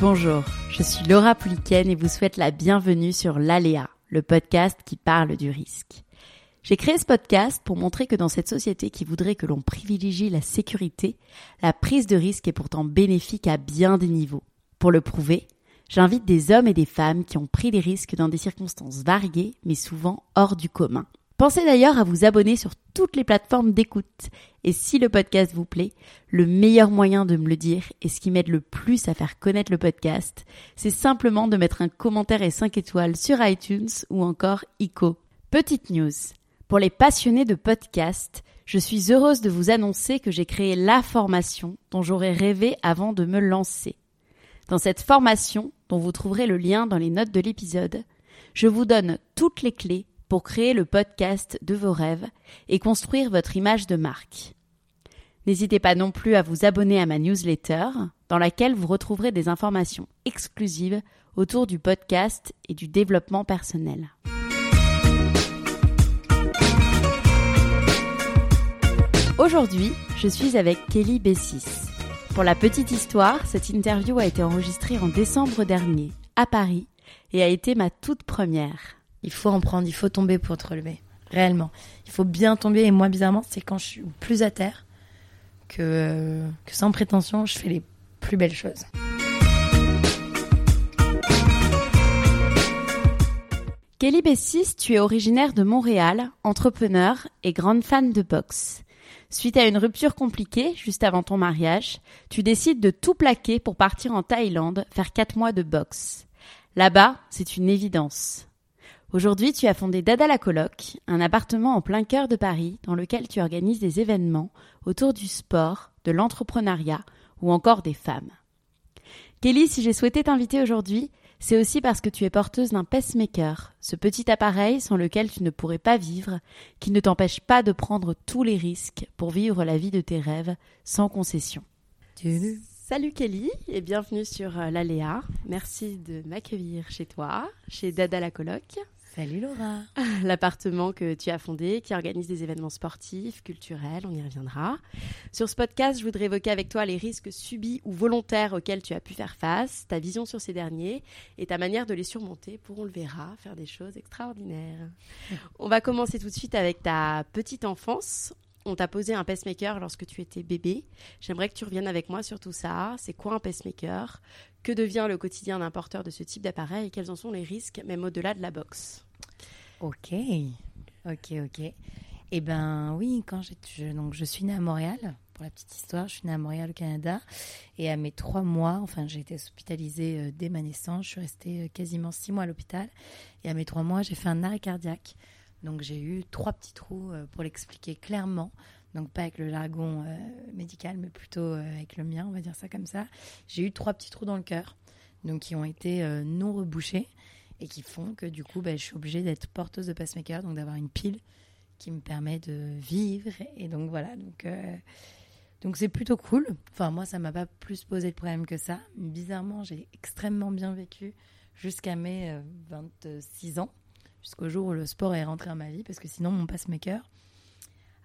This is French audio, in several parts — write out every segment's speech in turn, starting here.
Bonjour, je suis Laura Pouliken et vous souhaite la bienvenue sur l'Aléa, le podcast qui parle du risque. J'ai créé ce podcast pour montrer que dans cette société qui voudrait que l'on privilégie la sécurité, la prise de risque est pourtant bénéfique à bien des niveaux. Pour le prouver, j'invite des hommes et des femmes qui ont pris des risques dans des circonstances variées, mais souvent hors du commun. Pensez d'ailleurs à vous abonner sur toutes les plateformes d'écoute. Et si le podcast vous plaît, le meilleur moyen de me le dire et ce qui m'aide le plus à faire connaître le podcast, c'est simplement de mettre un commentaire et 5 étoiles sur iTunes ou encore ICO. Petite news. Pour les passionnés de podcast, je suis heureuse de vous annoncer que j'ai créé la formation dont j'aurais rêvé avant de me lancer. Dans cette formation, dont vous trouverez le lien dans les notes de l'épisode, je vous donne toutes les clés pour créer le podcast de vos rêves et construire votre image de marque. N'hésitez pas non plus à vous abonner à ma newsletter, dans laquelle vous retrouverez des informations exclusives autour du podcast et du développement personnel. Aujourd'hui, je suis avec Kelly Bessis. Pour la petite histoire, cette interview a été enregistrée en décembre dernier, à Paris, et a été ma toute première. Il faut en prendre, il faut tomber pour te relever. Réellement. Il faut bien tomber, et moi, bizarrement, c'est quand je suis plus à terre que, que sans prétention, je fais les plus belles choses. Kelly Bessis, tu es originaire de Montréal, entrepreneur et grande fan de boxe. Suite à une rupture compliquée juste avant ton mariage, tu décides de tout plaquer pour partir en Thaïlande faire quatre mois de boxe. Là-bas, c'est une évidence. Aujourd'hui, tu as fondé Dada la Coloc, un appartement en plein cœur de Paris dans lequel tu organises des événements autour du sport, de l'entrepreneuriat ou encore des femmes. Kelly, si j'ai souhaité t'inviter aujourd'hui, c'est aussi parce que tu es porteuse d'un pacemaker, ce petit appareil sans lequel tu ne pourrais pas vivre, qui ne t'empêche pas de prendre tous les risques pour vivre la vie de tes rêves sans concession. Salut Kelly et bienvenue sur euh, l'Aléa. Merci de m'accueillir chez toi, chez Dada la coloc. Salut Laura. L'appartement que tu as fondé, qui organise des événements sportifs, culturels, on y reviendra. Sur ce podcast, je voudrais évoquer avec toi les risques subis ou volontaires auxquels tu as pu faire face, ta vision sur ces derniers et ta manière de les surmonter pour, on le verra, faire des choses extraordinaires. On va commencer tout de suite avec ta petite enfance. On t'a posé un pacemaker lorsque tu étais bébé. J'aimerais que tu reviennes avec moi sur tout ça. C'est quoi un pacemaker? Que devient le quotidien d'un porteur de ce type d'appareil? Et quels en sont les risques, même au-delà de la boxe? Ok, ok, ok. Eh ben oui, quand je, donc je suis née à Montréal. Pour la petite histoire, je suis née à Montréal, au Canada, et à mes trois mois, enfin j'ai été hospitalisée euh, dès ma naissance. Je suis restée euh, quasiment six mois à l'hôpital, et à mes trois mois, j'ai fait un arrêt cardiaque. Donc j'ai eu trois petits trous euh, pour l'expliquer clairement. Donc pas avec le jargon médical, mais plutôt avec le mien, on va dire ça comme ça. J'ai eu trois petits trous dans le cœur, donc qui ont été non rebouchés et qui font que du coup, bah, je suis obligée d'être porteuse de pacemaker, donc d'avoir une pile qui me permet de vivre. Et donc voilà, donc euh, donc c'est plutôt cool. Enfin moi, ça m'a pas plus posé de problème que ça. Bizarrement, j'ai extrêmement bien vécu jusqu'à mes 26 euh, ans, jusqu'au jour où le sport est rentré dans ma vie, parce que sinon mon pacemaker,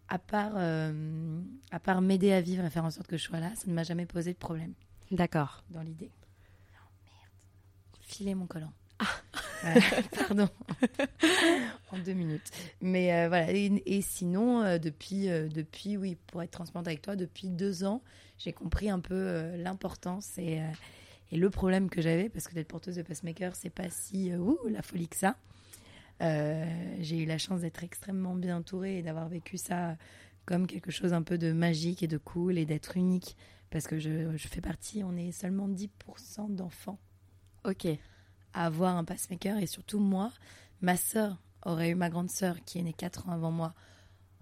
à part euh, à part m'aider à vivre et faire en sorte que je sois là, ça ne m'a jamais posé de problème. D'accord. Dans l'idée. Oh, merde. Filer mon collant. Ah. pardon. en deux minutes. Mais euh, voilà. Et, sinon, euh, depuis, euh, depuis, oui, pour être transparente avec toi, depuis deux ans, j'ai compris un peu l'importance et, le problème que j'avais, parce que d'être porteuse de pacemaker, c'est pas si ouh, la folie que ça. j'ai eu la chance d'être extrêmement bien entourée et d'avoir vécu ça comme quelque chose un peu de magique et de cool et d'être unique parce que je, fais partie, on est seulement 10% d'enfants. Ok à avoir un pacemaker et surtout moi, ma sœur aurait eu ma grande sœur qui est née 4 ans avant moi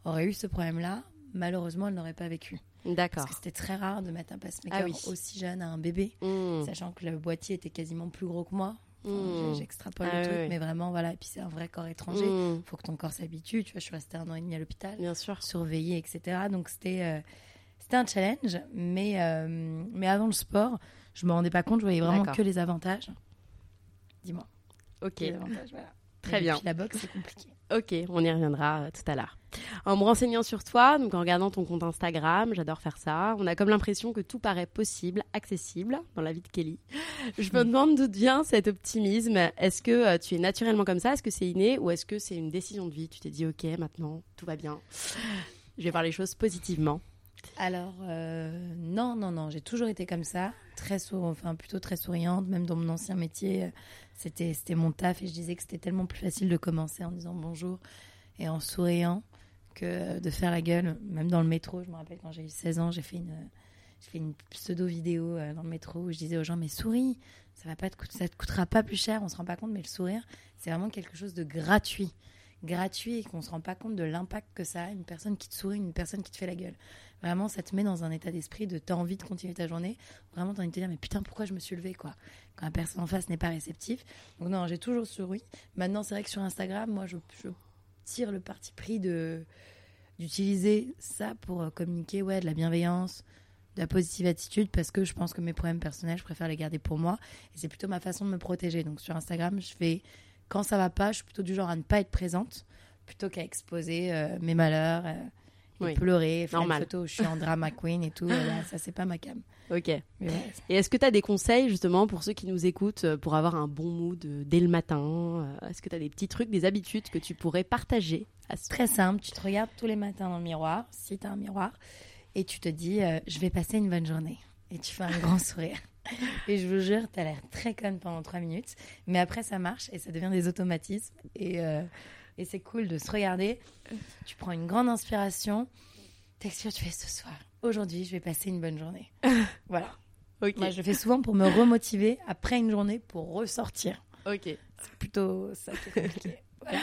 aurait eu ce problème-là, malheureusement, elle n'aurait pas vécu. D'accord. Parce que c'était très rare de mettre un pacemaker Ah oui. aussi jeune à un bébé, Mmh. sachant que le boîtier était quasiment plus gros que moi. Enfin, Mmh. J'extrapole Ah le truc, oui. mais vraiment, voilà. Et puis c'est un vrai corps étranger. Mmh. faut que ton corps s'habitue. Tu vois, je suis restée un an et demi à l'hôpital, Bien sûr. surveillée, etc. Donc c'était euh, c'était un challenge, mais euh, mais avant le sport, je me rendais pas compte. Je voyais vraiment que les avantages. Dis-moi. Ok. Voilà. Très Et bien. Puis la boxe, c'est compliqué. Ok, on y reviendra euh, tout à l'heure. En me renseignant sur toi, donc en regardant ton compte Instagram, j'adore faire ça, on a comme l'impression que tout paraît possible, accessible dans la vie de Kelly. Je me demande d'où vient cet optimisme. Est-ce que euh, tu es naturellement comme ça? Est-ce que c'est inné Ou est-ce que c'est une décision de vie? Tu t'es dit, ok, maintenant, tout va bien. Je vais voir les choses positivement. Alors, euh, non, non, non, j'ai toujours été comme ça, très sour- enfin plutôt très souriante, même dans mon ancien métier, euh, c'était mon taf et je disais que c'était tellement plus facile de commencer en disant bonjour et en souriant que de faire la gueule, même dans le métro. Je me rappelle quand j'ai eu 16 ans, j'ai fait une, une pseudo vidéo euh, dans le métro où je disais aux gens mais souris, ça va pas te te coûtera pas plus cher, on se rend pas compte, mais le sourire, c'est vraiment quelque chose de gratuit, gratuit et qu'on se rend pas compte de l'impact que ça a une personne qui te sourit, une personne qui te fait la gueule. Vraiment, ça te met dans un état d'esprit de t'as envie de continuer ta journée. Vraiment, t'as envie de te dire, mais putain, pourquoi je me suis levée, quoi? Quand la personne en face n'est pas réceptive. Donc, non, j'ai toujours souri. Maintenant, c'est vrai que sur Instagram, moi, je, tire le parti pris de d'utiliser ça pour euh, communiquer, ouais, de la bienveillance, de la positive attitude, parce que je pense que mes problèmes personnels, je préfère les garder pour moi. Et c'est plutôt ma façon de me protéger. Donc, sur Instagram, je fais, quand ça va pas, je suis plutôt du genre à ne pas être présente, plutôt qu'à exposer euh, mes malheurs. euh, Oui. pleurer, faire Normal. une photo où je suis en drama queen et tout. Voilà, ça, c'est pas ma cam. Ok. Et est-ce que tu as des conseils justement pour ceux qui nous écoutent euh, pour avoir un bon mood euh, dès le matin Euh, Est-ce que tu as des petits trucs, des habitudes que tu pourrais partager à ce... Très simple, tu te regardes tous les matins dans le miroir, si tu as un miroir, et tu te dis, euh, je vais passer une bonne journée. Et tu fais un grand sourire. Et je vous jure, tu as l'air très conne pendant trois minutes, mais après ça marche et ça devient des automatismes. Et, euh, et c'est cool de se regarder. Tu prends une grande inspiration. Que tu fais ce soir? Aujourd'hui, je vais passer une bonne journée. voilà. Moi, je le fais souvent pour me remotiver après une journée pour ressortir. Ok. C'est plutôt ça qui est compliqué. Voilà.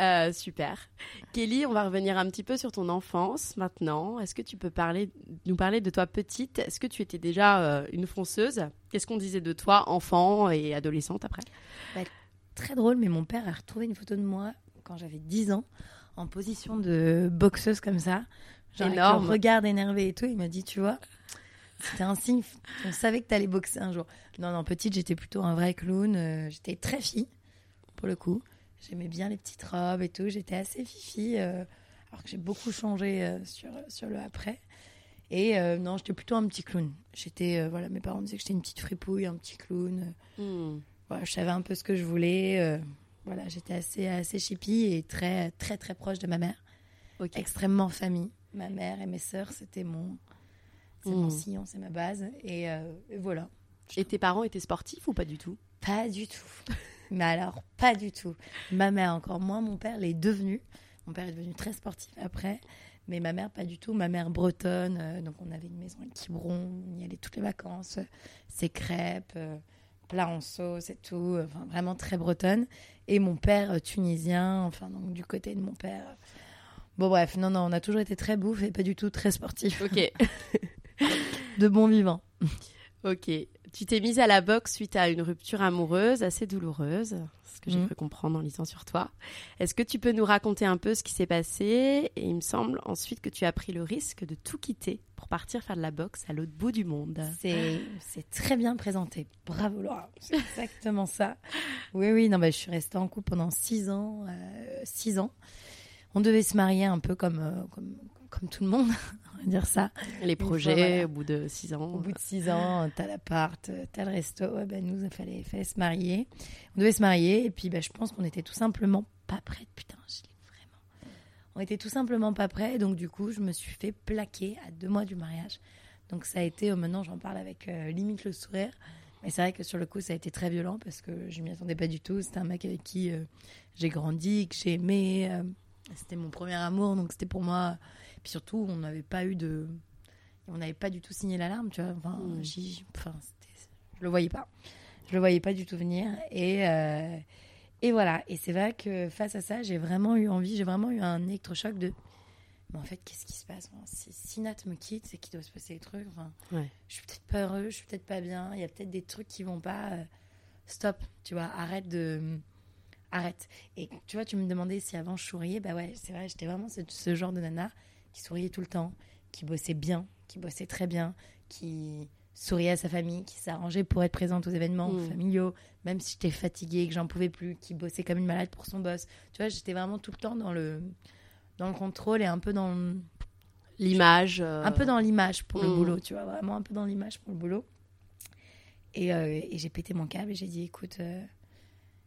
Euh, super. Kelly, on va revenir un petit peu sur ton enfance maintenant. Est-ce que tu peux parler, nous parler de toi petite? Est-ce que tu étais déjà euh, une fonceuse? Qu'est-ce qu'on disait de toi, enfant et adolescente après? Très drôle, mais mon père a retrouvé une photo de moi quand j'avais 10 ans, en position de boxeuse comme ça. Genre avec Énorme. le regard énervé et tout. Il m'a dit, tu vois, c'était un signe. On savait que t'allais boxer un jour. Non, non, petite, j'étais plutôt un vrai clown. euh, j'étais très fille, pour le coup. J'aimais bien les petites robes et tout. J'étais assez fifi, euh, alors que j'ai beaucoup changé euh, sur, sur le après. Et non, j'étais plutôt un petit clown. J'étais, voilà, mes parents disaient que j'étais une petite fripouille, un petit clown. Hmm. Je savais un peu ce que je voulais. euh, voilà, j'étais assez, assez chippie et très, très, très proche de ma mère. Ok. Extrêmement famille. Ma mère et mes sœurs, c'était mon, c'est mon Mhm. sillon, c'est ma base. Et, euh, et voilà. Et tes parents étaient sportifs ou pas du tout? Pas du tout. Mais alors, pas du tout. Ma mère, encore moins. Mon père l'est devenu. Mon père est devenu très sportif après. Mais ma mère, pas du tout. Ma mère bretonne. euh, donc, on avait une maison à Quiberon. On y allait toutes les vacances. Ses crêpes, euh, plat en sauce et tout. Enfin, vraiment très bretonne. Et mon père, euh, tunisien. Enfin, donc, du côté de mon père. Bon, bref. Non, non, on a toujours été très bouffe et pas du tout très sportif. Ok. De bon vivant. ok. Tu t'es mise à la boxe suite à une rupture amoureuse assez douloureuse, ce que j'ai Mhm. cru comprendre en lisant sur toi. Est-ce que tu peux nous raconter un peu ce qui s'est passé Et il me semble ensuite que tu as pris le risque de tout quitter pour partir faire de la boxe à l'autre bout du monde. C'est, c'est très bien présenté. Bravo Laura. C'est exactement ça. Oui, oui, non, bah, je suis restée en couple pendant six ans. euh, six ans. On devait se marier un peu comme, euh, comme, comme tout le monde, on va dire ça. Les fois, projets voilà. au bout de six ans. Au bout de six ans, t'as l'appart, t'as le resto. Ouais, ben, nous, il fallait, fallait se marier. On devait se marier. Et puis, bah, je pense qu'on était tout simplement pas prêts. Putain, je l'ai vraiment. On était tout simplement pas prêts. Donc, du coup, je me suis fait plaquer à deux mois du mariage. Donc, ça a été, euh, maintenant, j'en parle avec euh, limite le sourire. Mais c'est vrai que sur le coup, ça a été très violent parce que je m'y attendais pas du tout. C'était un mec avec qui euh, j'ai grandi, que j'ai aimé. euh, c'était mon premier amour. Donc, c'était pour moi. Puis surtout, on n'avait pas eu de on n'avait pas du tout signé l'alarme, tu vois. Enfin, Mm. c'était- je le voyais pas. Je le voyais pas du tout venir. Et, euh, Et voilà. Et c'est vrai que face à ça, j'ai vraiment eu envie, j'ai vraiment eu un électrochoc de. Mais en fait, qu'est-ce qui se passe? Si si Nat me quitte, c'est qu'il doit se passer des trucs. Enfin, Ouais. je suis peut-être pas heureux, je suis peut-être pas bien. Il y a peut-être des trucs qui vont pas. euh, Stop, tu vois, arrête de. Arrête. Et tu vois, tu me demandais si avant je souriais. Bah ouais, c'est vrai, j'étais vraiment ce, ce genre de nana qui souriait tout le temps, qui bossait bien, qui bossait très bien, qui souriait à sa famille, qui s'arrangeait pour être présente aux événements Mm. familiaux, même si j'étais fatiguée, que j'en pouvais plus, qui bossait comme une malade pour son boss. Tu vois, j'étais vraiment tout le temps dans le, dans le contrôle et un peu dans, L'image. euh, un peu dans l'image pour le Mm. boulot, tu vois, vraiment un peu dans l'image pour le boulot. Et, euh, et j'ai pété mon câble et j'ai dit, écoute, euh,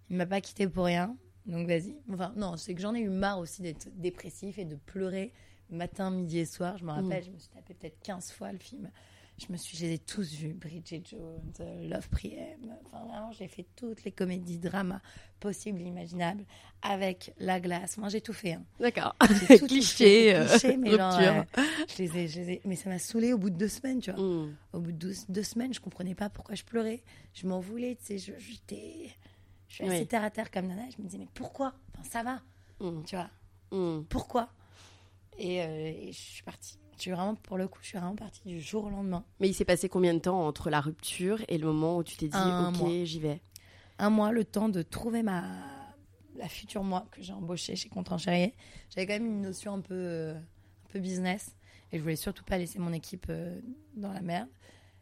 il m'a pas quitté pour rien, donc vas-y. Enfin, non, c'est que j'en ai eu marre aussi d'être dépressif et de pleurer matin, midi et soir. Je me rappelle, je me suis tapé peut-être 15 fois le film. Je me suis, je les ai tous vus, Bridget Jones, euh, Love Priem. Enfin, vraiment, j'ai fait toutes les comédies, dramas possibles, imaginables, avec la glace. Moi, j'ai tout fait. hein. D'accord. Tout Cliché, fait, euh, cliché, mais genre, euh, je les ai, je les ai- mais ça m'a saoulé au bout de deux semaines, tu vois. Mm. Au bout de deux, deux semaines, je comprenais pas pourquoi je pleurais. Je m'en voulais, tu sais. Je, j'étais, je suis assez Oui. terre à terre comme nana. Je me disais, mais pourquoi? Enfin, ça va, Mm. tu vois. Mm. Pourquoi? Et, euh, et je suis partie. Je suis vraiment, pour le coup, je suis vraiment partie du jour au lendemain. Mais il s'est passé combien de temps entre la rupture et le moment où tu t'es dit, Un ok, j'y vais? Un mois le temps de trouver ma la future moi que j'ai embauchée chez Contrat Chérie. J'avais quand même une notion un peu euh, un peu business et je voulais surtout pas laisser mon équipe euh, dans la merde.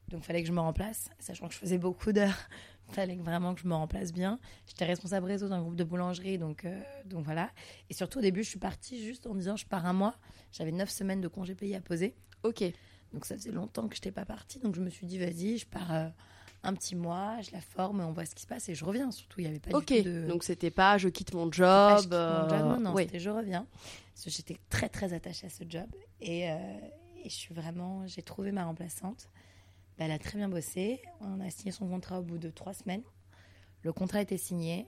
Donc fallait que je me remplace, sachant que je faisais beaucoup d'heures. Fallait vraiment que je me remplace bien. J'étais responsable réseau d'un groupe de boulangerie, donc euh, donc voilà. Et surtout au début, je suis partie juste en disant je pars un mois. J'avais neuf semaines de congés payés à poser. Ok. Donc ça faisait longtemps que je n'étais pas partie. Donc je me suis dit, vas-y, je pars euh, un petit mois, je la forme, on voit ce qui se passe et je reviens. Surtout, il n'y avait pas Ok. du tout de... Donc c'était pas je quitte mon C'était pas, je job. quitte mon job. Non, non, euh, oui. c'était je reviens. Parce que j'étais très, très attachée à ce job. Et, euh, et je suis vraiment... J'ai trouvé ma remplaçante. Bah, elle a très bien bossé. On a signé son contrat au bout de trois semaines. Le contrat était signé.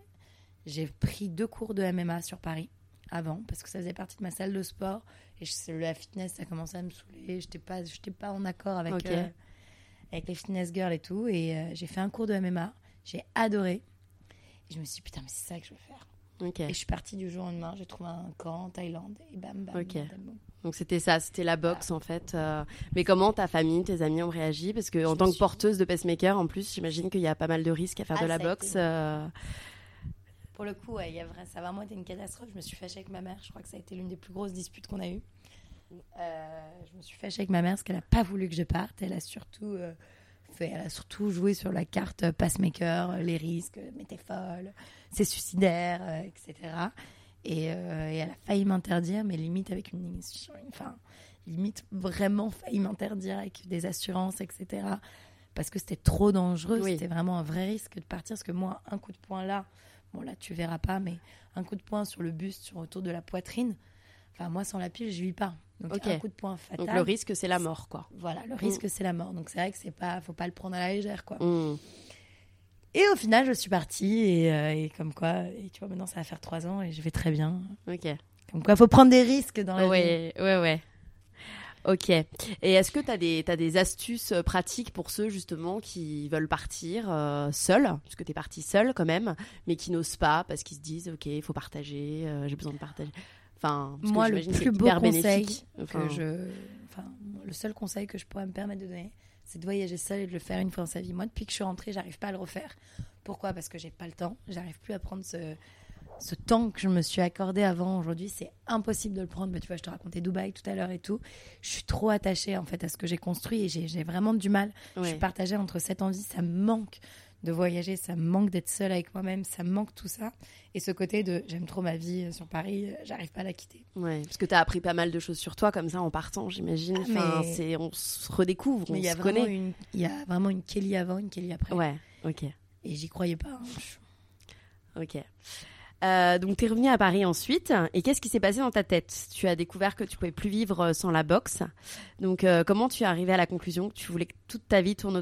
J'ai pris deux cours de MMA sur Paris avant parce que ça faisait partie de ma salle de sport. Et je- la fitness ça commençait à me saouler. J'étais pas j'étais pas en accord avec euh, avec les fitness girls et tout. Et euh, j'ai fait un cours de MMA j'ai adoré. Et je me suis dit putain mais c'est ça que je veux faire Et je suis partie du jour au lendemain j'ai trouvé un camp en Thaïlande et bam bam, bam. Donc c'était ça, c'était la boxe en fait. euh. Mais comment ta famille, tes amis ont réagi? Parce que en me tant que suis- porteuse de pacemaker, en plus, j'imagine qu'il y a pas mal de risques à faire Ah, de la été- boxe. euh. Pour le coup, ouais, y a vrai, ça a vraiment été une catastrophe. Je me suis fâchée avec ma mère. Je crois que ça a été l'une des plus grosses disputes qu'on a eues. Euh, je me suis fâchée avec ma mère parce qu'elle n'a pas voulu que je parte. Elle a surtout, elle a surtout joué sur la carte euh, les risques, mais t'es folle, c'est suicidaire, euh, etc. Et, euh, et elle a failli m'interdire, mais limite avec une, enfin, limite vraiment failli m'interdire avec des assurances, etc. Parce que c'était trop dangereux. Oui. C'était vraiment un vrai risque de partir. Parce que moi, un coup de poing là, bon là tu verras pas, mais un coup de poing sur le buste, sur autour de la poitrine. Enfin moi sans la pile, je vis pas. Donc Ok. un coup de poing fatal. Donc le risque, c'est la mort, quoi. Voilà, le risque c'est la mort. Donc c'est vrai que c'est pas, faut pas le prendre à la légère quoi. Mm. Et au final, je suis partie et, euh, et comme quoi, et tu vois maintenant ça va faire trois ans et je vais très bien. Ok. Comme quoi, faut prendre des risques dans la vie. Ouais, ouais, ouais. Ok. Et est-ce que tu as des, des astuces euh, pratiques pour ceux justement qui veulent partir euh, seuls, parce que tu es partie seule quand même, mais qui n'osent pas parce qu'ils se disent, ok, il faut partager, euh, j'ai besoin de partager. Enfin, Moi, le plus beau conseil que je, enfin, le seul conseil que je pourrais me permettre de donner, c'est de voyager seul et de le faire une fois dans sa vie. Moi, depuis que je suis rentrée, j'arrive pas à le refaire. Pourquoi? Parce que j'ai pas le temps. J'arrive plus à prendre ce, ce temps que je me suis accordé avant. Aujourd'hui, c'est impossible de le prendre. Mais tu vois, je te racontais Dubaï tout à l'heure et tout. Je suis trop attachée en fait à ce que j'ai construit et j'ai vraiment du mal. Je suis partagée entre cette envie, ça me manque de voyager, ça me manque d'être seule avec moi-même, ça me manque tout ça. Et ce côté de j'aime trop ma vie euh, sur Paris, euh, j'arrive pas à la quitter. Ouais, parce que tu as appris pas mal de choses sur toi comme ça en partant, j'imagine. Ah, Enfin, mais- c'est, on se redécouvre, on Mais il y a se vraiment connaît. une, il y a vraiment une Kelly avant, une Kelly après. Ouais, ok. Et j'y croyais pas. hein. Ok. Euh, donc, tu es revenu à Paris ensuite. Et qu'est-ce qui s'est passé dans ta tête? Tu as découvert que tu pouvais plus vivre sans la boxe. Donc, euh, comment tu es arrivé à la conclusion que tu voulais que toute ta vie tourne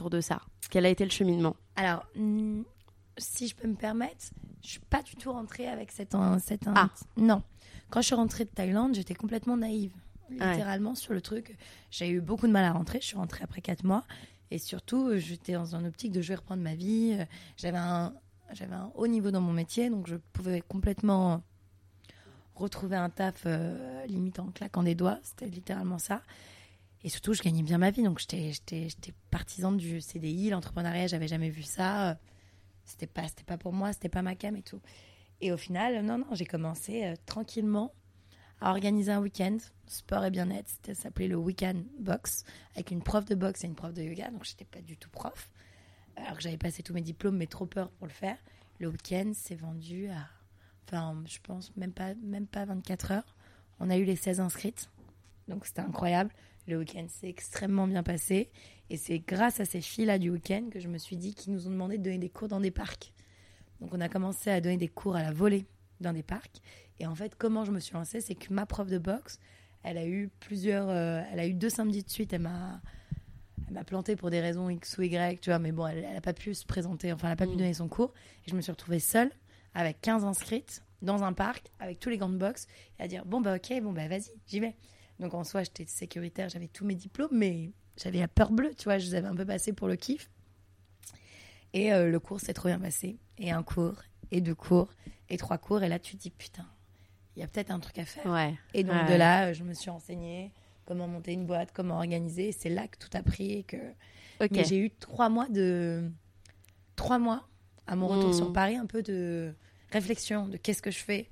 Autour de ça? Quel a été le cheminement? Alors, si je peux me permettre, je suis pas du tout rentrée avec cette, cette Ah. non. Quand je suis rentrée de Thaïlande, j'étais complètement naïve, littéralement sur le truc. J'ai eu beaucoup de mal à rentrer. Je suis rentrée après quatre mois et surtout, euh, j'étais dans un optique de je vais reprendre ma vie. Euh, J'avais un, j'avais un haut niveau dans mon métier, donc je pouvais complètement retrouver un taf euh, limite en claquant des doigts. C'était littéralement ça. Et surtout, je gagnais bien ma vie, donc j'étais, partisane du CDI, l'entrepreneuriat, j'avais jamais vu ça. C'était pas, pas pour moi, c'était pas ma cam et tout. Et au final, non, non, j'ai commencé euh, tranquillement à organiser un week-end, sport et bien-être. Ça s'appelait le week-end box, avec une prof de boxe et une prof de yoga, donc j'étais pas du tout prof. Alors que j'avais passé tous mes diplômes, mais trop peur pour le faire. Le week-end s'est vendu à, enfin, je pense même pas, même pas 24 heures. On a eu les 16 inscrites, donc c'était incroyable. Le week-end s'est extrêmement bien passé. Et c'est grâce à ces filles-là du week-end que je me suis dit qu'ils nous ont demandé de donner des cours dans des parcs. Donc on a commencé à donner des cours à la volée dans des parcs. Et en fait, comment je me suis lancée, c'est que ma prof de boxe, elle a eu plusieurs, euh, elle a eu deux samedis de suite. Elle m'a, elle m'a planté pour des raisons X ou Y, tu vois. Mais bon, elle, elle a pas pu se présenter, enfin, elle a pas pu donner son cours. Et je me suis retrouvée seule avec 15 inscrites dans un parc avec tous les gants de boxe et à dire bon bah ok, bon bah vas-y, j'y vais. Donc en soi, j'étais sécuritaire, j'avais tous mes diplômes, mais j'avais la peur bleue, tu vois, je les avais un peu passés pour le kiff. Et euh, le cours s'est trop bien passé. Et un cours, et deux cours, et trois cours. Et là, tu te dis, putain, il y a peut-être un truc à faire. Ouais. Et donc Ouais. de là, je me suis renseignée comment monter une boîte, comment organiser. Et c'est là que tout a pris. Et que... Mais j'ai eu trois mois de... Trois mois à mon retour Mm. sur Paris, un peu de réflexion de qu'est-ce que je fais.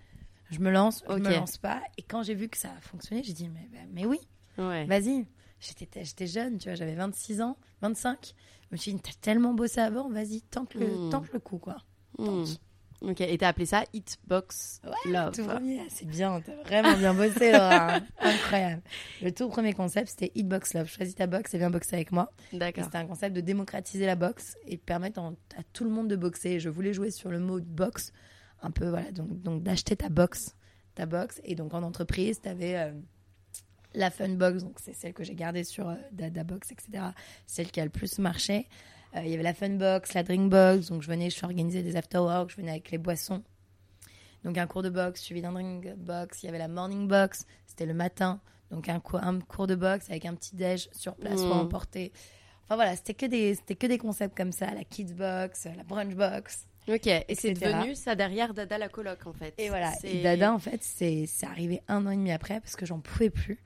Je me lance, je Ok. me lance pas. Et quand j'ai vu que ça a fonctionné, j'ai dit, mais, mais oui, Ouais. Vas-y. J'étais, j'étais jeune, tu vois, j'avais 26 ans, 25. Je me suis dit, t'as tellement bossé avant, vas-y, tente le, Mm. tente le coup, quoi. Hmm. Ok. Et t'as appelé ça Hitbox Love. Tout premier, c'est bien, t'as vraiment bien bossé, Laura. Incroyable. Le tout premier concept, c'était Hitbox Love. Choisis ta boxe et viens boxer avec moi. D'accord. C'était un concept de démocratiser la boxe et permettre à tout le monde de boxer. Je voulais jouer sur le mot boxe, un peu, voilà, donc, donc d'acheter ta boxe, ta boxe. Et donc en entreprise, t'avais euh, la fun box, donc c'est celle que j'ai gardée sur euh, Dada Box, etc. Celle qui a le plus marché. Euh, Il y avait la fun box, la drink box, donc je venais, je organisais des after work, je venais avec les boissons. Donc un cours de boxe suivi d'un drink box. Il y avait la morning box, c'était le matin. Donc un cours, un cours de boxe avec un petit déj sur place ou à Mm. emporter. Enfin voilà, c'était que des, c'était que des concepts comme ça, la kids box, la brunch box. Ok. Et c'est devenu ça derrière Dada la coloc en fait. Et voilà. C'est- Et Dada, en fait, c'est, c'est arrivé un an et demi après parce que j'en pouvais plus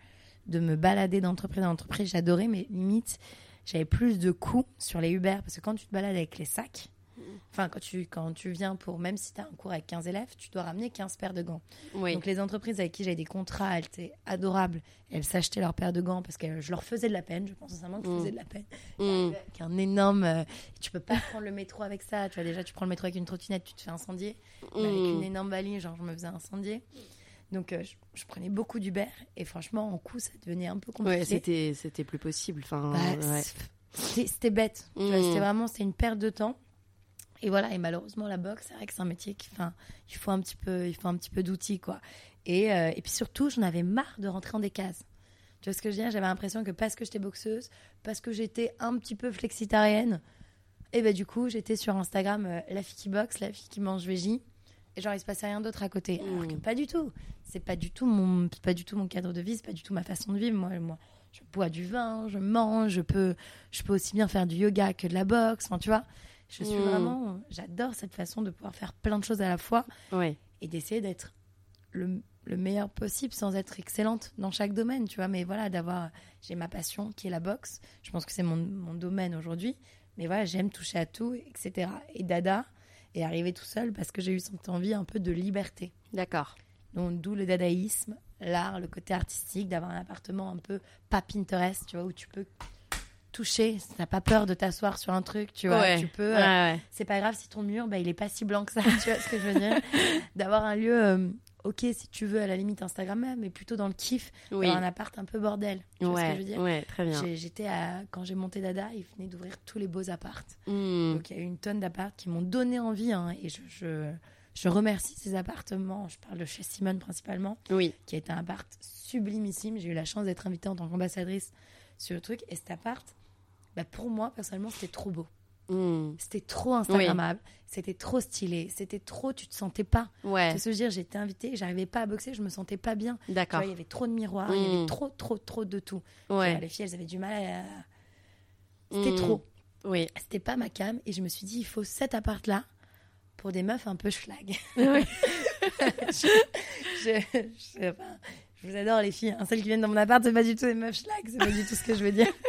de me balader d'entreprise en entreprise. J'adorais, mais limite, j'avais plus de coûts sur les Uber parce que quand tu te balades avec les sacs, enfin, quand tu, quand tu viens pour, même si tu as un cours avec 15 élèves, tu dois ramener 15 paires de gants. Oui. Donc les entreprises avec qui j'avais des contrats, elles étaient adorables. Elles s'achetaient leurs paires de gants parce que je leur faisais de la peine. Je pense sincèrement que je Mm. faisais de la peine. Avec un énorme. euh, tu peux pas prendre le métro avec ça. Tu vois, déjà, tu prends le métro avec une trottinette, tu te fais incendier. Avec Hmm. une énorme valise, genre, je me faisais incendier. Donc, euh, je, je prenais beaucoup d'Uber. Et franchement, en coup, ça devenait un peu compliqué. Ouais, c'était c'était plus possible. Enfin, Bah, ouais. c'était bête. Mm. C'était vraiment c'était une perte de temps. Et voilà, et malheureusement, la boxe, c'est vrai que c'est un métier qui, enfin, il faut un petit peu, il faut un petit peu d'outils, quoi. Et, euh, et puis surtout, j'en avais marre de rentrer en des cases. Tu vois ce que je veux dire? J'avais l'impression que parce que j'étais boxeuse, parce que j'étais un petit peu flexitarienne, et ben du coup, j'étais sur Instagram euh, la fille qui boxe, la fille qui mange végé, et genre il se passait rien d'autre à côté. Alors que Mm. pas du tout. C'est pas du tout mon, pas du tout mon cadre de vie, c'est pas du tout ma façon de vivre. Moi, moi, je bois du vin, je mange, je peux, je peux aussi bien faire du yoga que de la boxe. Enfin, tu vois, je suis Mm. vraiment, j'adore cette façon de pouvoir faire plein de choses à la fois Ouais. et d'essayer d'être le, le meilleur possible sans être excellente dans chaque domaine, tu vois. Mais voilà, d'avoir, j'ai ma passion qui est la boxe. Je pense que c'est mon, mon domaine aujourd'hui. Mais voilà, j'aime toucher à tout, etc. Et Dada est arrivé tout seul parce que j'ai eu cette envie un peu de liberté. D'accord. Donc, d'où le dadaïsme, l'art, le côté artistique, d'avoir un appartement un peu pas Pinterest, tu vois, où tu peux toucher, t'as pas peur de t'asseoir sur un truc, tu vois, ouais. tu peux. euh, Ouais, c'est pas grave si ton mur, bah, il est pas si blanc que ça, tu vois ce que je veux dire D'avoir un lieu euh, ok, si tu veux, à la limite Instagram, mais plutôt dans le kiff, Oui. dans un appart un peu bordel. Tu vois ce que je veux dire ouais, très bien. J'étais à quand j'ai monté Dada, ils venaient d'ouvrir tous les beaux appartes. Hmm. Donc il y a eu une tonne d'appartes qui m'ont donné envie hein, et je, je, je remercie ces appartements. Je parle de chez Simone principalement, Oui. qui est un appart sublimissime. J'ai eu la chance d'être invitée en tant qu'ambassadrice sur le truc et cet appart, bah, pour moi personnellement, c'était trop beau. Hmm. C'était trop instagrammable, c'était trop stylé, c'était trop, tu te sentais pas. Ouais, Tu veux dire, j'étais invitée, j'arrivais pas à boxer, je me sentais pas bien. D'accord. il y avait trop de miroirs, il y avait trop, trop, trop de tout. Vois, les filles, elles avaient du mal à... C'était Mm. trop. Oui. C'était pas ma cam. Et je me suis dit, il faut cet appart-là pour des meufs un peu schlag. Oui. je, je, je- enfin, je vous adore, les filles. hein. Celles qui viennent dans mon appart, c'est pas du tout des meufs schlag. C'est pas du tout ce que je veux dire.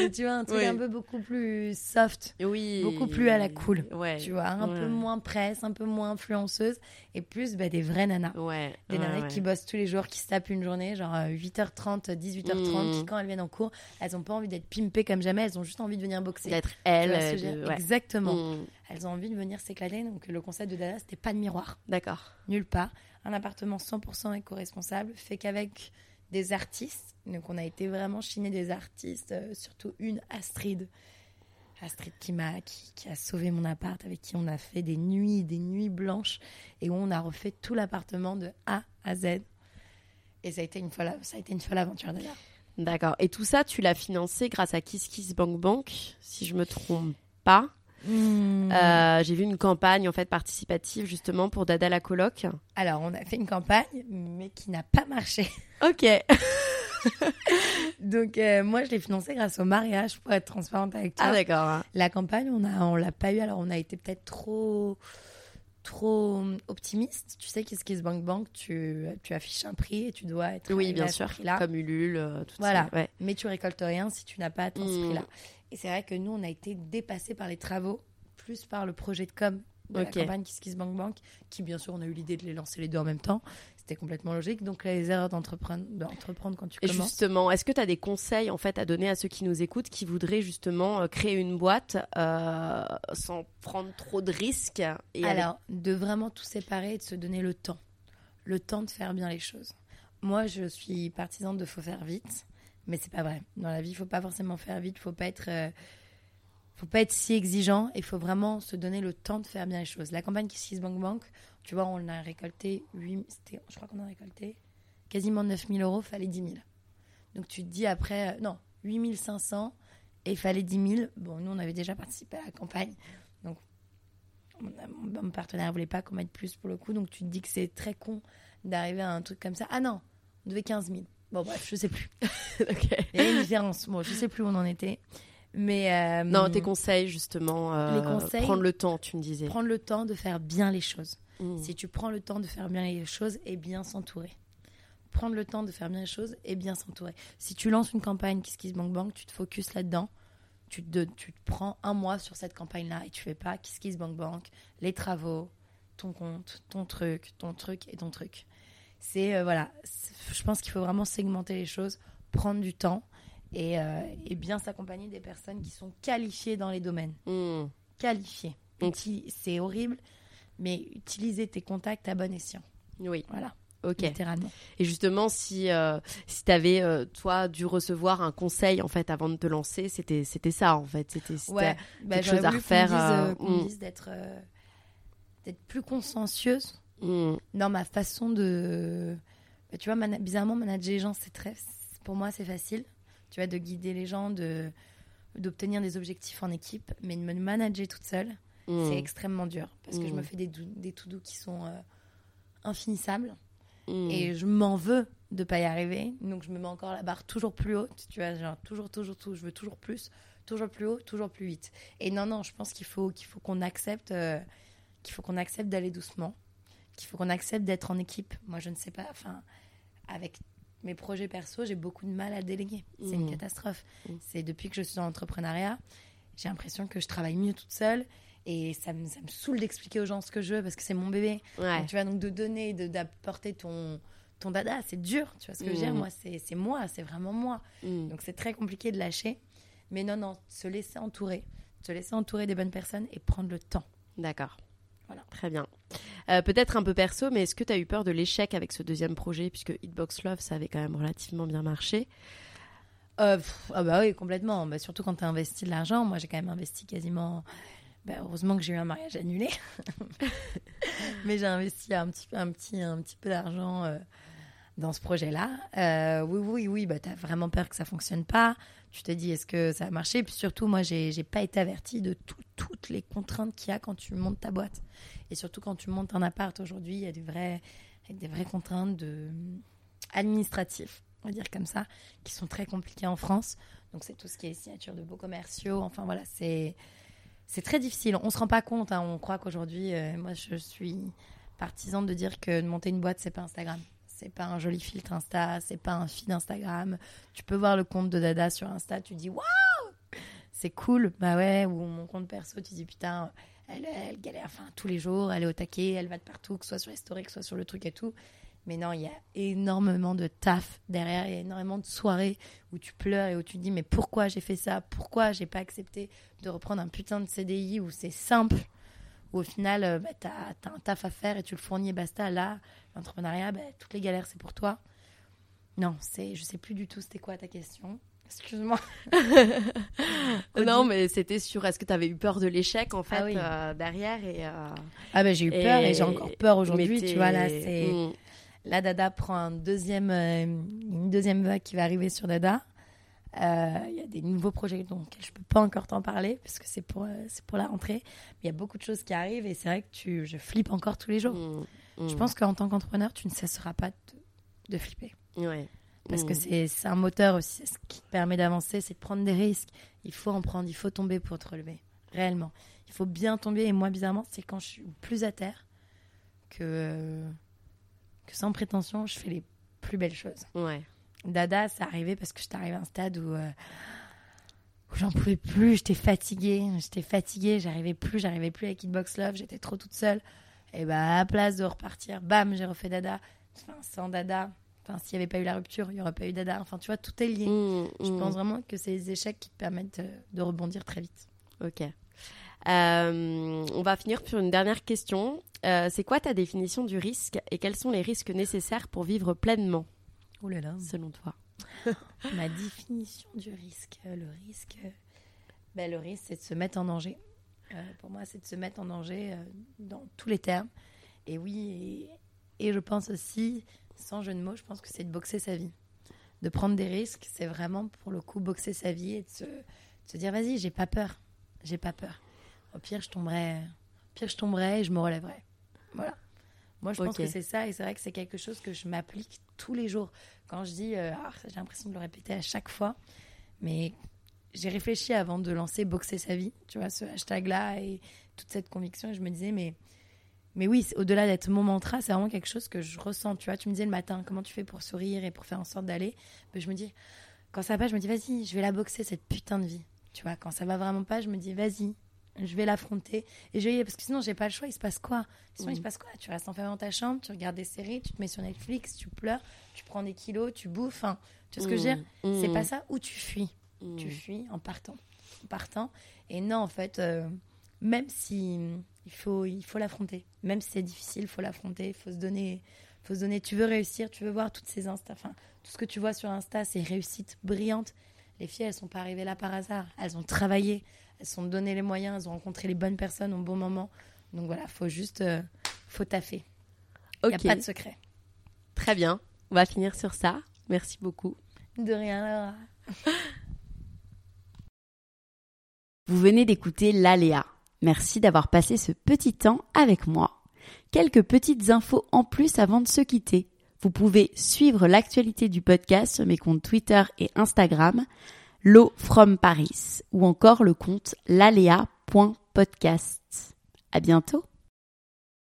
Mais tu vois, un truc Oui. un peu beaucoup plus soft. Oui. Beaucoup plus à la cool. Ouais. Tu vois, un Ouais. peu moins presse, un peu moins influenceuse. Et plus bah, des vraies nanas. Ouais. Des nanas qui bossent tous les jours, qui se tapent une journée, genre euh, 8h30, 18h30, Mm. qui quand elles viennent en cours, elles ont pas envie d'être pimpées comme jamais, elles ont juste envie de venir boxer. D'être Tu elle. vois ce que je veux de- dire? ouais. Exactement. Hmm. Elles ont envie de venir s'éclater. Donc le concept de Dada, c'était pas de miroir, D'accord. nulle part. Un appartement 100% éco-responsable, fait qu'avec des artistes. Donc on a été vraiment chiné des artistes, euh, surtout une Astrid. Astrid qui m'a qui, qui a sauvé mon appart, avec qui on a fait des nuits, des nuits blanches, et où on a refait tout l'appartement de A à Z. Et ça a été une folle, ça a été une folle aventure d'ailleurs. D'accord. Et tout ça, tu l'as financé grâce à Kiss Kiss Bank Bank, si je me trompe pas. Hmm. Euh, J'ai vu une campagne en fait participative justement pour Dada la coloc. Alors on a fait une campagne, mais qui n'a pas marché. Ok. Donc euh, moi je l'ai financé grâce au mariage pour être transparente avec toi. Ah d'accord. La campagne on a on l'a pas eu alors on a été peut-être trop trop optimiste. Tu sais qu'est-ce Kiss Bank Bank tu tu affiches un prix et tu dois être Oui, bien sûr. Comme Ulule, euh, tout Voilà. ça. Ouais. mais tu récoltes rien si tu n'as pas atteint ce Mm. prix-là. Et c'est vrai que nous, on a été dépassés par les travaux, plus par le projet de com de Ok. la campagne Kiss Kiss Bank Bank, qui bien sûr, on a eu l'idée de les lancer les deux en même temps. C'était complètement logique. Donc les erreurs d'entreprendre, d'entreprendre quand tu Et commences. justement, est-ce que tu as des conseils en fait à donner à ceux qui nous écoutent qui voudraient justement euh, créer une boîte euh, sans prendre trop de risques et avec- Alors, de vraiment tout séparer et de se donner le temps. Le temps de faire bien les choses. Moi, je suis partisane de faut faire vite, mais c'est pas vrai. Dans la vie, il faut pas forcément faire vite, faut pas être euh, faut pas être si exigeant et faut vraiment se donner le temps de faire bien les choses. La campagne Kiss Bank Bank, tu vois, on a récolté 8 c'était je crois qu'on a récolté quasiment 9000 euros, fallait 10 000. Donc tu te dis après euh, non, 8500 et il fallait 10 000. Bon, nous on avait déjà participé à la campagne. Donc mon, mon- partenaire voulait pas qu'on mette plus pour le coup, donc tu te dis que c'est très con d'arriver à un truc comme ça. Ah non, on devait 15 000. Bon, bref, je sais plus. Il y a une différence. Bon, je sais plus où on en était. Mais. euh, Non, tes conseils justement. euh, Les conseils- Prendre le temps, tu me disais. Prendre le temps de faire bien les choses. Mm. Si tu prends le temps de faire bien les choses et bien s'entourer. Prendre le temps de faire bien les choses et bien s'entourer. Si tu lances une campagne Kiss Kiss Bank Bank, tu te focuses là-dedans. Tu te, tu te prends un mois sur cette campagne-là et tu fais pas Kiss Kiss Bank Bank, les travaux, ton compte, ton truc, ton truc et ton truc. C'est euh, voilà, je pense qu'il faut vraiment segmenter les choses, prendre du temps et, euh, et bien s'accompagner des personnes qui sont qualifiées dans les domaines Mm. qualifié. Mm. Uti- C'est horrible, mais utiliser tes contacts à bon escient. Oui, Voilà, ok. Et justement, si, euh, si tu avais, toi, dû recevoir un conseil en fait avant de te lancer, c'était c'était ça en fait. C'était Ouais, bah, quelque chose à qu'on refaire, euh, euh, qu'on mm. d'être euh, d'être plus consciencieuse Mm. dans ma façon de. bah, tu vois, bizarrement, manager les gens, c'est très. Pour moi, c'est facile. Tu vois, de guider les gens, de d'obtenir des objectifs en équipe, mais de me manager toute seule, Mm. c'est extrêmement dur parce que je Mm. me fais des, des to qui sont euh, infinissables. Mm. et je m'en veux de pas y arriver donc je me mets encore la barre toujours plus haute tu vois genre toujours toujours toujours je veux toujours plus toujours plus haut toujours plus vite et non non je pense qu'il faut qu'il faut qu'on accepte euh, qu'il faut qu'on accepte d'aller doucement qu'il faut qu'on accepte d'être en équipe moi je ne sais pas enfin avec mes projets perso j'ai beaucoup de mal à déléguer c'est une Mhm. catastrophe Mhm. c'est depuis que je suis dans l'entrepreneuriat j'ai l'impression que je travaille mieux toute seule et ça me, ça me saoule d'expliquer aux gens ce que je veux parce que c'est mon bébé Ouais. donc, tu vois, donc de donner, d'apporter ton, ton dada, c'est dur. Tu vois ce que je veux dire? Mhm. Moi, c'est moi, c'est vraiment moi. Donc c'est très compliqué de lâcher. Mais non, non, se laisser entourer. Se laisser entourer des bonnes personnes et prendre le temps. D'accord. Voilà. Très bien. Euh, peut-être un peu perso, mais est-ce que tu as eu peur de l'échec avec ce deuxième projet, puisque Hitbox Love, ça avait quand même relativement bien marché? Euh, ah bah oui, complètement. Bah, surtout quand tu as investi de l'argent. Moi, j'ai quand même investi quasiment. Bah, heureusement que j'ai eu un mariage annulé. Mais j'ai investi un petit, un petit, un petit peu d'argent euh, dans ce projet-là. Oui, oui, oui. Bah, tu as vraiment peur que ça fonctionne pas. Tu te dis, est-ce que ça va marcher Puis surtout, moi, j'ai n'ai pas été avertie de toutes les contraintes qu'il y a quand tu montes ta boîte. Et surtout quand tu montes un appart aujourd'hui, il y a des vraies, des vraies contraintes de... administratives on va dire comme ça, qui sont très compliqués en France. Donc c'est tout ce qui est signature de beaux commerciaux. Enfin voilà, c'est c'est très difficile. On se rend pas compte. Hein. On croit qu'aujourd'hui, euh, moi je suis partisane de dire que de monter une boîte c'est pas Instagram. C'est pas un joli filtre Insta, c'est pas un feed Instagram. Tu peux voir le compte de Dada sur Insta, tu dis waouh, c'est cool. Bah ouais, ou mon compte perso, tu dis putain, elle, galère enfin tous les jours, elle est au taquet, elle va de partout, que ce soit sur les que ce soit sur le truc et tout. Mais non, il y a énormément de taf derrière, il y a énormément de soirées où tu pleures et où tu te dis mais pourquoi j'ai fait ça? Pourquoi j'ai pas accepté de reprendre un putain de CDI où c'est simple où au final, euh, bah, tu as, un taf à faire et tu le fournis et basta. Là, l'entrepreneuriat, bah, toutes les galères, c'est pour toi. Non, c'est, je sais plus du tout c'était quoi ta question. Excuse-moi. non, mais c'était sur est-ce que tu avais eu peur de l'échec en fait ah euh, derrière et euh, Ah ben j'ai eu peur et, j'ai encore peur aujourd'hui, tu vois là, c'est mm. Là, Dada prend un deuxième, euh, une deuxième vague qui va arriver sur Dada. Euh, il y a des nouveaux projets dont je ne peux pas encore t'en parler puisque c'est pour, euh, c'est pour la rentrée. Mais il y a beaucoup de choses qui arrivent et c'est vrai que tu, je flippe encore tous les jours. Mmh, mmh. Je pense qu'en tant qu'entrepreneur, tu ne cesseras pas de, de flipper. Ouais. Parce que mmh. c'est un moteur aussi. Ce qui te permet d'avancer, c'est de prendre des risques. Il faut en prendre, il faut tomber pour te relever. Réellement. Il faut bien tomber. Et moi, bizarrement, c'est quand je suis plus à terre que sans prétention, je fais les plus belles choses. Ouais. Dada, c'est arrivé parce que j'étais arrivée à un stade où, euh, où j'en pouvais plus, j'étais fatiguée, j'étais fatiguée, j'arrivais plus, j'arrivais plus avec Hitbox Love, j'étais trop toute seule. Et bah, à place de repartir, bam, j'ai refait Dada. Enfin, sans Dada, enfin, s'il n'y avait pas eu la rupture, il n'y aurait pas eu Dada. Enfin, tu vois, tout est lié. Mmh, je mmh. pense vraiment que c'est les échecs qui te permettent de, de rebondir très vite. Ok. Euh, on va finir sur une dernière question. Euh, c'est quoi ta définition du risque et quels sont les risques nécessaires pour vivre pleinement? Oh là là. Selon toi. Ma définition du risque. Euh, le risque, ben, le risque, c'est de se mettre en danger. pour moi, c'est de se mettre en danger dans tous les termes. Et oui, et, je pense aussi, sans jeu de mots, je pense que c'est de boxer sa vie. De prendre des risques, c'est vraiment pour le coup boxer sa vie et de se, de se dire vas-y, j'ai pas peur. J'ai pas peur. Au pire, je tomberai, au pire, je tomberai et je me relèverai. Voilà. Moi, je pense que c'est ça, et c'est vrai que c'est quelque chose que je m'applique tous les jours. Quand je dis, euh, ah, j'ai l'impression de le répéter à chaque fois, mais j'ai réfléchi avant de lancer Boxer sa vie, tu vois, ce hashtag-là et toute cette conviction, et je me disais, mais, mais oui, au-delà d'être mon mantra, c'est vraiment quelque chose que je ressens, tu vois. Tu me disais le matin, comment tu fais pour sourire et pour faire en sorte d'aller? Ben, Je me dis, quand ça va pas, je me dis, vas-y, je vais la boxer, cette putain de vie. Tu vois, quand ça va vraiment pas, je me dis, vas-y, je vais l'affronter. Et je vais parce que sinon j'ai pas le choix il se passe quoi? Sinon il se passe quoi? Tu restes enfermé dans ta chambre tu regardes des séries tu te mets sur Netflix tu pleures tu prends des kilos tu bouffes tu vois ce que je veux dire? Mmh. c'est pas ça où tu fuis. Mmh. tu fuis en partant. En partant. Et non en fait euh, même si il faut il faut l'affronter même si c'est difficile il faut l'affronter il faut se donner faut se donner tu veux réussir tu veux voir toutes ces insta enfin tout ce que tu vois sur Insta c'est réussite brillante les filles elles sont pas arrivées là par hasard elles ont travaillé elles sont donné les moyens, elles ont rencontré les bonnes personnes au bon moment. Donc voilà, faut juste, euh, faut taffer. Il n'y a pas de secret. Très bien. On va finir sur ça. Merci beaucoup. De rien, Laura. Vous venez d'écouter l'Aléa. Merci d'avoir passé ce petit temps avec moi. Quelques petites infos en plus avant de se quitter. Vous pouvez suivre l'actualité du podcast sur mes comptes Twitter et Instagram. L'eau from Paris ou encore le compte lalea.podcast. À bientôt!